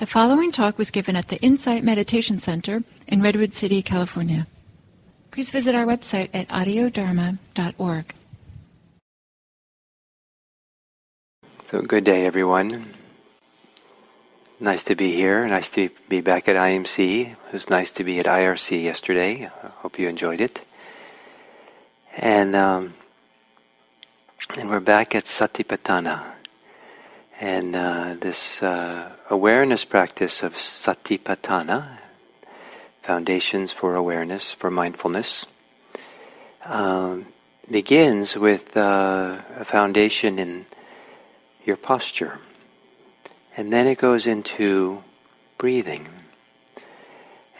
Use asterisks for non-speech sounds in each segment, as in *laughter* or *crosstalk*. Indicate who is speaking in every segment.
Speaker 1: The following talk was given at the Insight Meditation Center in Redwood City, California. Please visit our website at audiodharma.org.
Speaker 2: So, good day, everyone. Nice to be here. Nice to be back at IMC. It was nice to be at IRC yesterday. I hope you enjoyed it. And um, and we're back at Satipatthana. And uh, this uh, awareness practice of Satipatthana, foundations for awareness, for mindfulness, um, begins with uh, a foundation in your posture. And then it goes into breathing.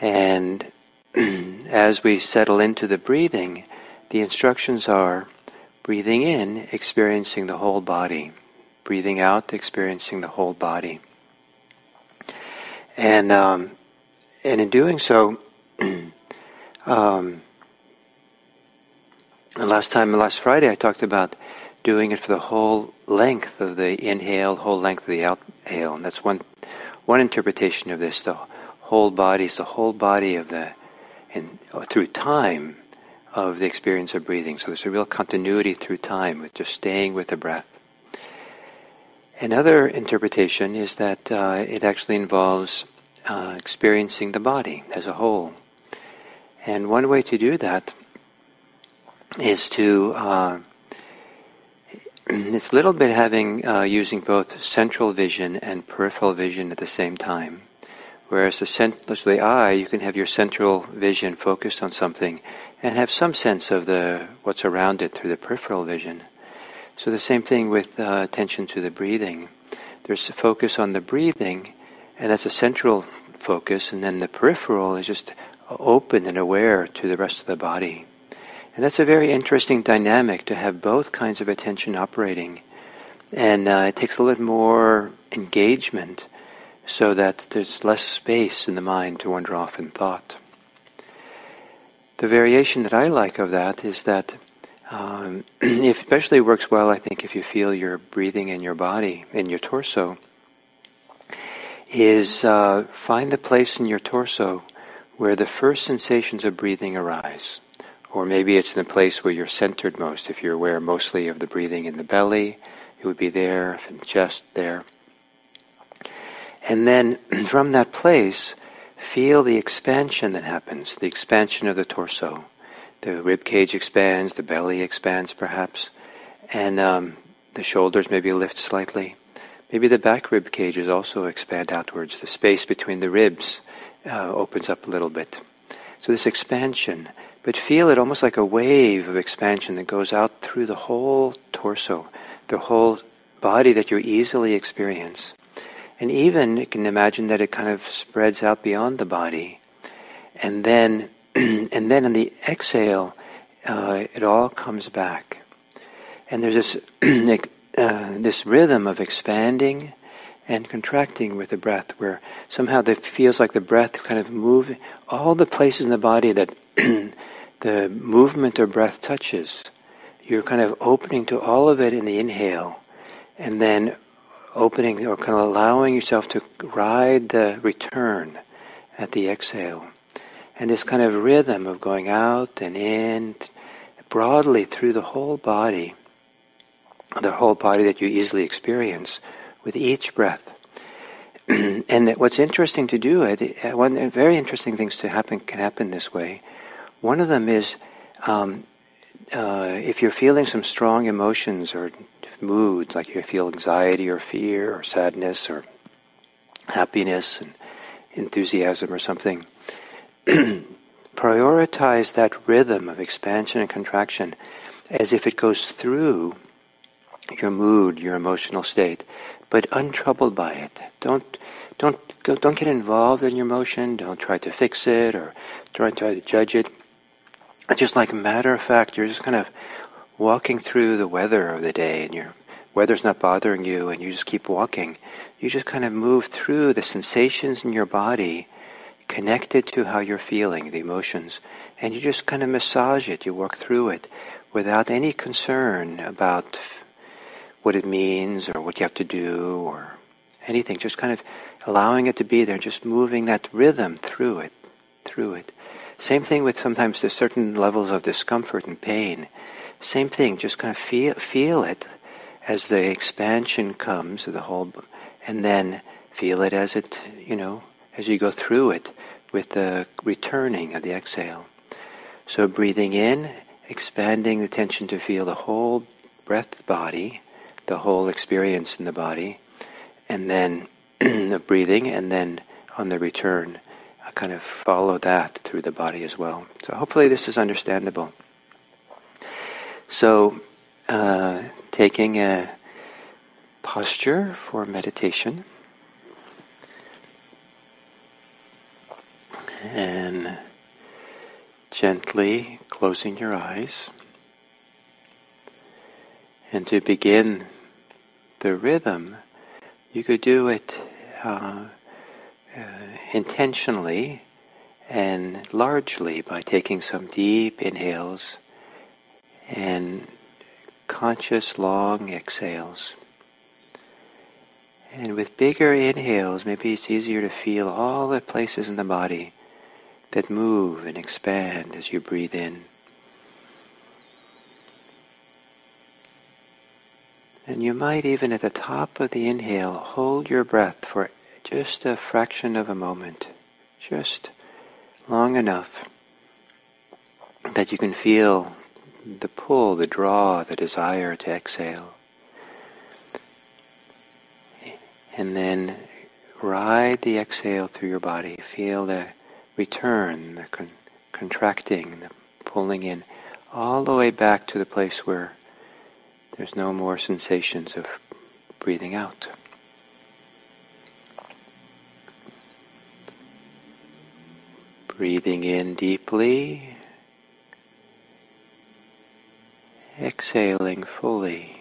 Speaker 2: And *clears throat* as we settle into the breathing, the instructions are breathing in, experiencing the whole body breathing out, experiencing the whole body. And um, and in doing so, *clears throat* um, last time, last Friday, I talked about doing it for the whole length of the inhale, whole length of the exhale, and that's one one interpretation of this. The whole body is the whole body of the, and through time, of the experience of breathing. So there's a real continuity through time with just staying with the breath. Another interpretation is that uh, it actually involves uh, experiencing the body as a whole. And one way to do that is to, uh, *clears throat* it's a little bit having, uh, using both central vision and peripheral vision at the same time. Whereas the, cent- the eye, you can have your central vision focused on something and have some sense of the what's around it through the peripheral vision. So the same thing with uh, attention to the breathing. There's a focus on the breathing, and that's a central focus, and then the peripheral is just open and aware to the rest of the body. And that's a very interesting dynamic to have both kinds of attention operating. And uh, it takes a little bit more engagement so that there's less space in the mind to wander off in thought. The variation that I like of that is that um, *clears throat* especially works well, I think, if you feel your breathing in your body, in your torso, is uh, find the place in your torso where the first sensations of breathing arise. Or maybe it's in the place where you're centered most. If you're aware mostly of the breathing in the belly, it would be there, in the chest, there. And then *clears throat* from that place, feel the expansion that happens, the expansion of the torso the rib cage expands, the belly expands perhaps, and um, the shoulders maybe lift slightly. Maybe the back rib cages also expand outwards. The space between the ribs uh, opens up a little bit. So this expansion, but feel it almost like a wave of expansion that goes out through the whole torso, the whole body that you easily experience. And even you can imagine that it kind of spreads out beyond the body. And then *clears throat* and then in the exhale, uh, it all comes back. And there's this, *clears throat* uh, this rhythm of expanding and contracting with the breath, where somehow it feels like the breath kind of move all the places in the body that *clears throat* the movement of breath touches. You're kind of opening to all of it in the inhale, and then opening or kind of allowing yourself to ride the return at the exhale. And this kind of rhythm of going out and in broadly through the whole body, the whole body that you easily experience with each breath. *clears throat* and what's interesting to do it, uh, one very interesting things to happen can happen this way. One of them is um, uh, if you're feeling some strong emotions or moods, like you feel anxiety or fear or sadness or happiness and enthusiasm or something, *clears throat* prioritize that rhythm of expansion and contraction as if it goes through your mood, your emotional state, but untroubled by it. Don't don't don't get involved in your emotion. Don't try to fix it or try, try to judge it. Just like matter of fact, you're just kind of walking through the weather of the day, and your weather's not bothering you, and you just keep walking. You just kind of move through the sensations in your body connected to how you're feeling, the emotions, and you just kind of massage it, you work through it without any concern about what it means or what you have to do or anything. Just kind of allowing it to be there, just moving that rhythm through it, through it. Same thing with sometimes there's certain levels of discomfort and pain. Same thing, just kind of feel feel it as the expansion comes of the whole, and then feel it as it, you know, as you go through it with the returning of the exhale. So breathing in, expanding the tension to feel the whole breath body, the whole experience in the body, and then *clears throat* the breathing, and then on the return, I kind of follow that through the body as well. So hopefully this is understandable. So uh, taking a posture for meditation. And gently closing your eyes. And to begin the rhythm, you could do it uh, uh, intentionally and largely by taking some deep inhales and conscious long exhales. And with bigger inhales, maybe it's easier to feel all the places in the body that move and expand as you breathe in. And you might even at the top of the inhale hold your breath for just a fraction of a moment, just long enough that you can feel the pull, the draw, the desire to exhale. And then ride the exhale through your body. Feel the return, the con- contracting, the pulling in, all the way back to the place where there's no more sensations of breathing out. Breathing in deeply exhaling fully.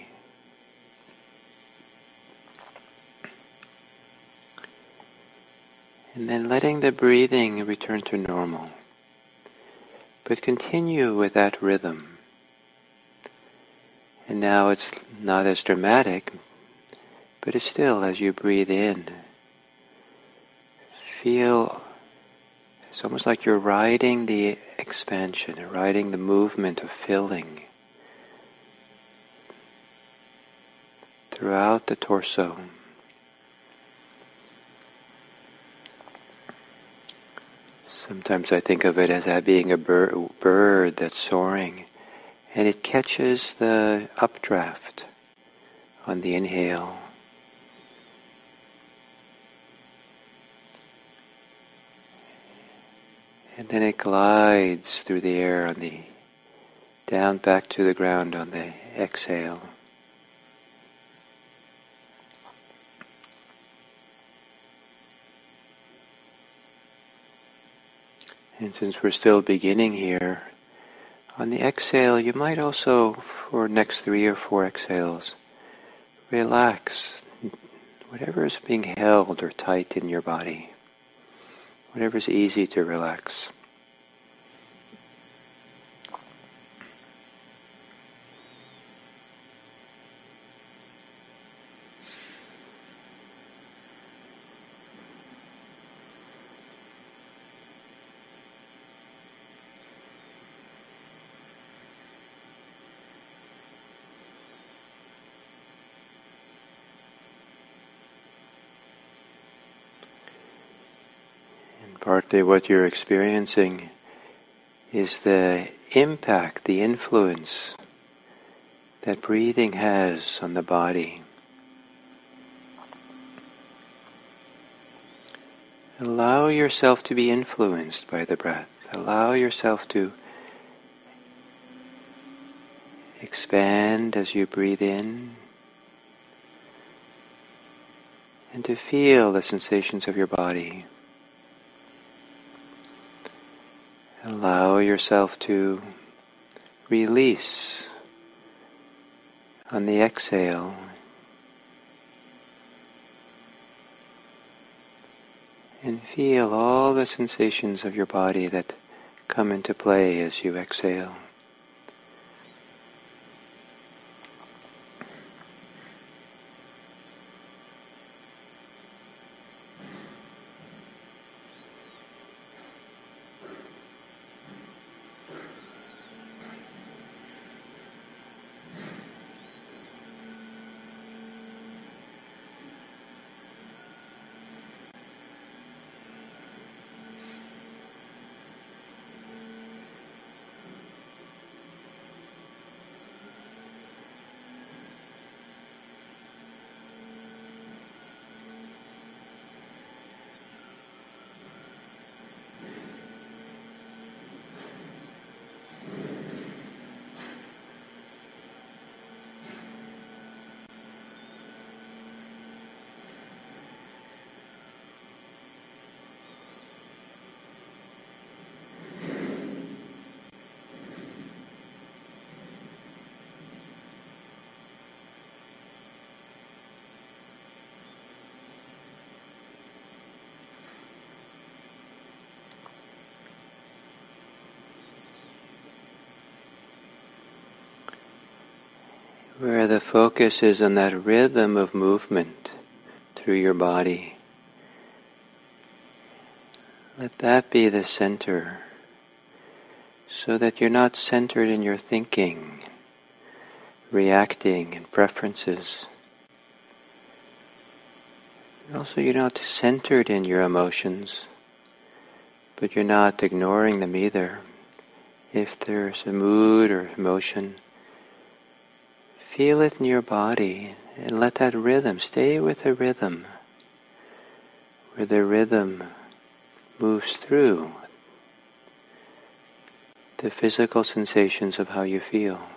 Speaker 2: And then letting the breathing return to normal. But continue with that rhythm. And now it's not as dramatic, but it's still as you breathe in. Feel it's almost like you're riding the expansion, riding the movement of filling. throughout the torso. Sometimes I think of it as being a bir- bird that's soaring and it catches the updraft on the inhale. And then it glides through the air on the down back to the ground on the exhale. And since we're still beginning here, on the exhale, you might also, for next three or four exhales, relax whatever is being held or tight in your body, whatever is easy to relax. Partly what you're experiencing is the impact, the influence that breathing has on the body. Allow yourself to be influenced by the breath. Allow yourself to expand as you breathe in and to feel the sensations of your body. Allow yourself to release on the exhale. And feel all the sensations of your body that come into play as you exhale. Where the focus is on that rhythm of movement through your body. Let that be the center so that you're not centered in your thinking, reacting, and preferences. Also, you're not centered in your emotions, but you're not ignoring them either. If there's a mood or emotion, feel it in your body and let that rhythm, stay with the rhythm, where the rhythm moves through the physical sensations of how you feel.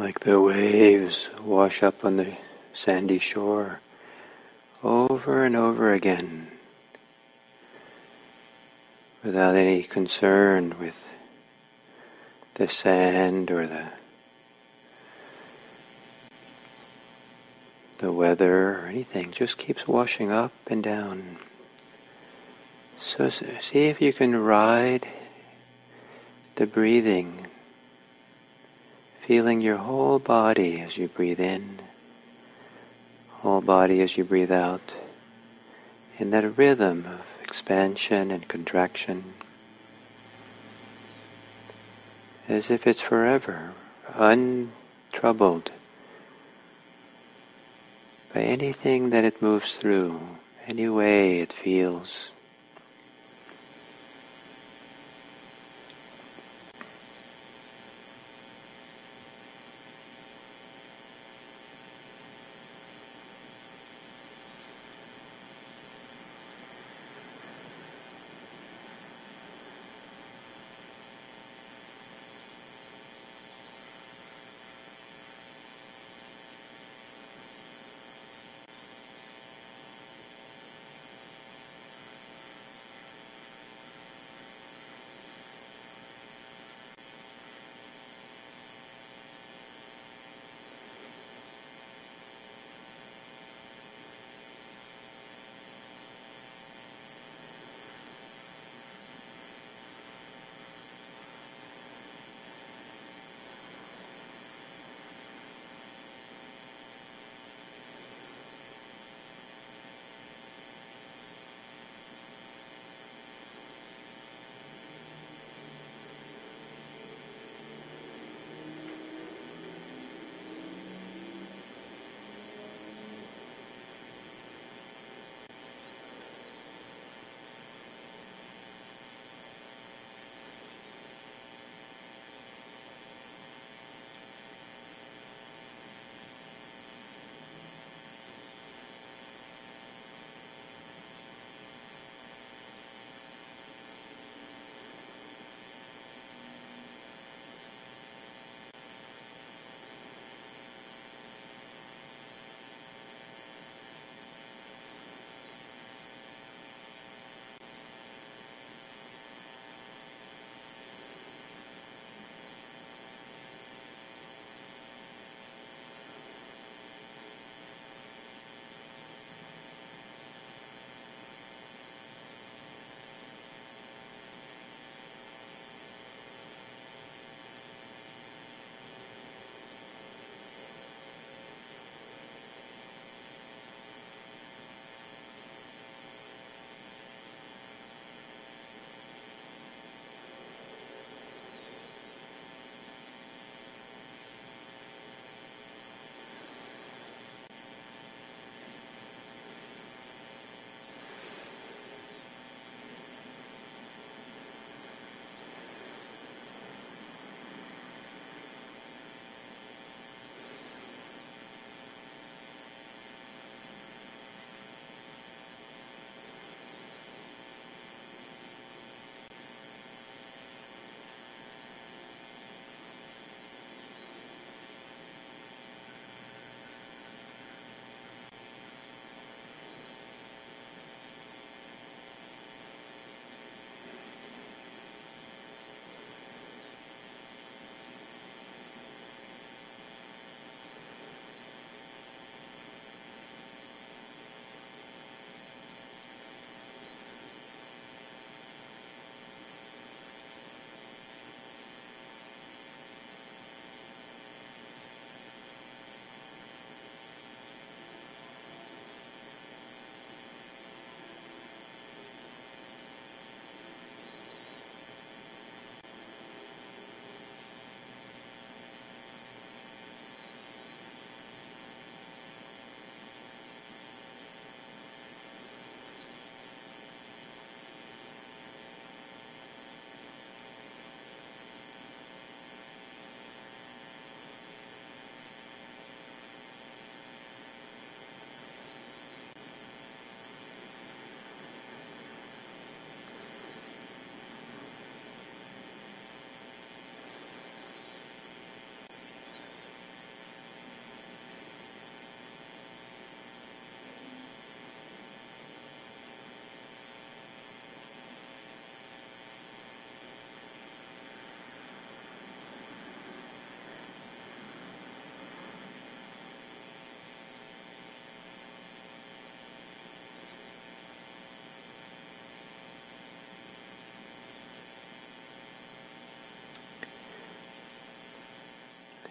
Speaker 2: Like the waves wash up on the sandy shore over and over again without any concern with the sand or the the weather or anything just keeps washing up and down. So see if you can ride the breathing, feeling your whole body as you breathe in, whole body as you breathe out, in that rhythm of expansion and contraction, as if it's forever, untroubled by anything that it moves through, any way it feels.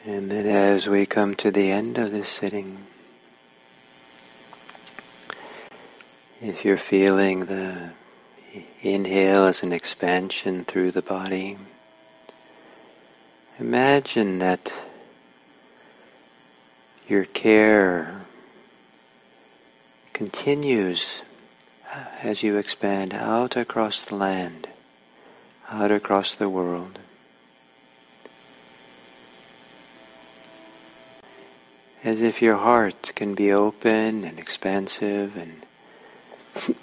Speaker 2: And then as we come to the end of this sitting, if you're feeling the inhale as an expansion through the body, imagine that your care continues uh, as you expand out across the land, out across the world. As if your heart can be open and expansive and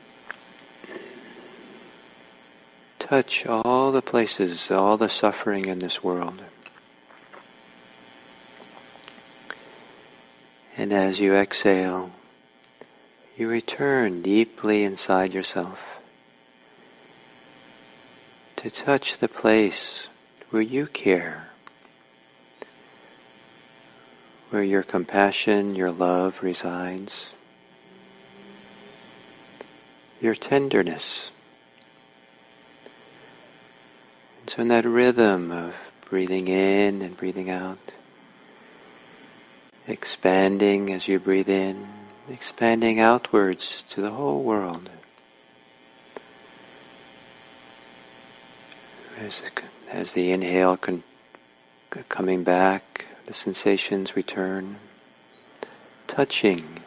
Speaker 2: touch all the places, all the suffering in this world. And as you exhale, you return deeply inside yourself to touch the place where you care, where your compassion, your love resides, your tenderness. And so in that rhythm of breathing in and breathing out, expanding as you breathe in, expanding outwards to the whole world. As, as the inhale con- coming back, the sensations return, touching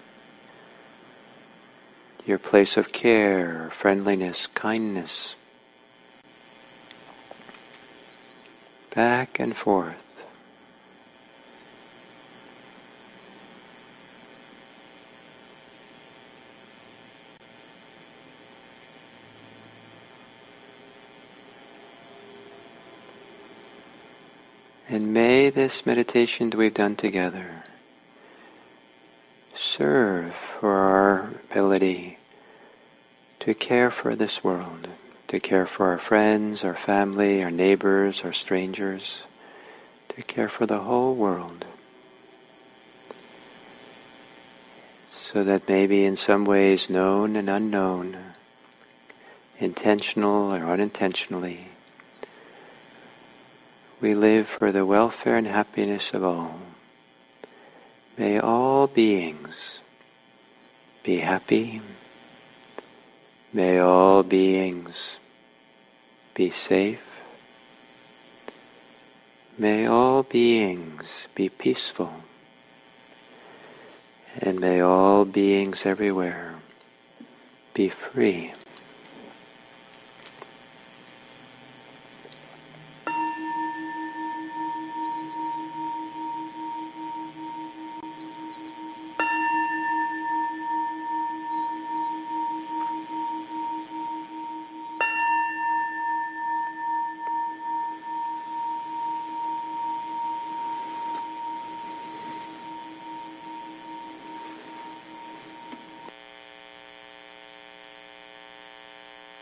Speaker 2: your place of care, friendliness, kindness, back and forth. And may this meditation that we've done together serve for our ability to care for this world, to care for our friends, our family, our neighbors, our strangers, to care for the whole world. So that maybe in some ways known and unknown, intentional or unintentionally, we live for the welfare and happiness of all. May all beings be happy. May all beings be safe. May all beings be peaceful. And may all beings everywhere be free.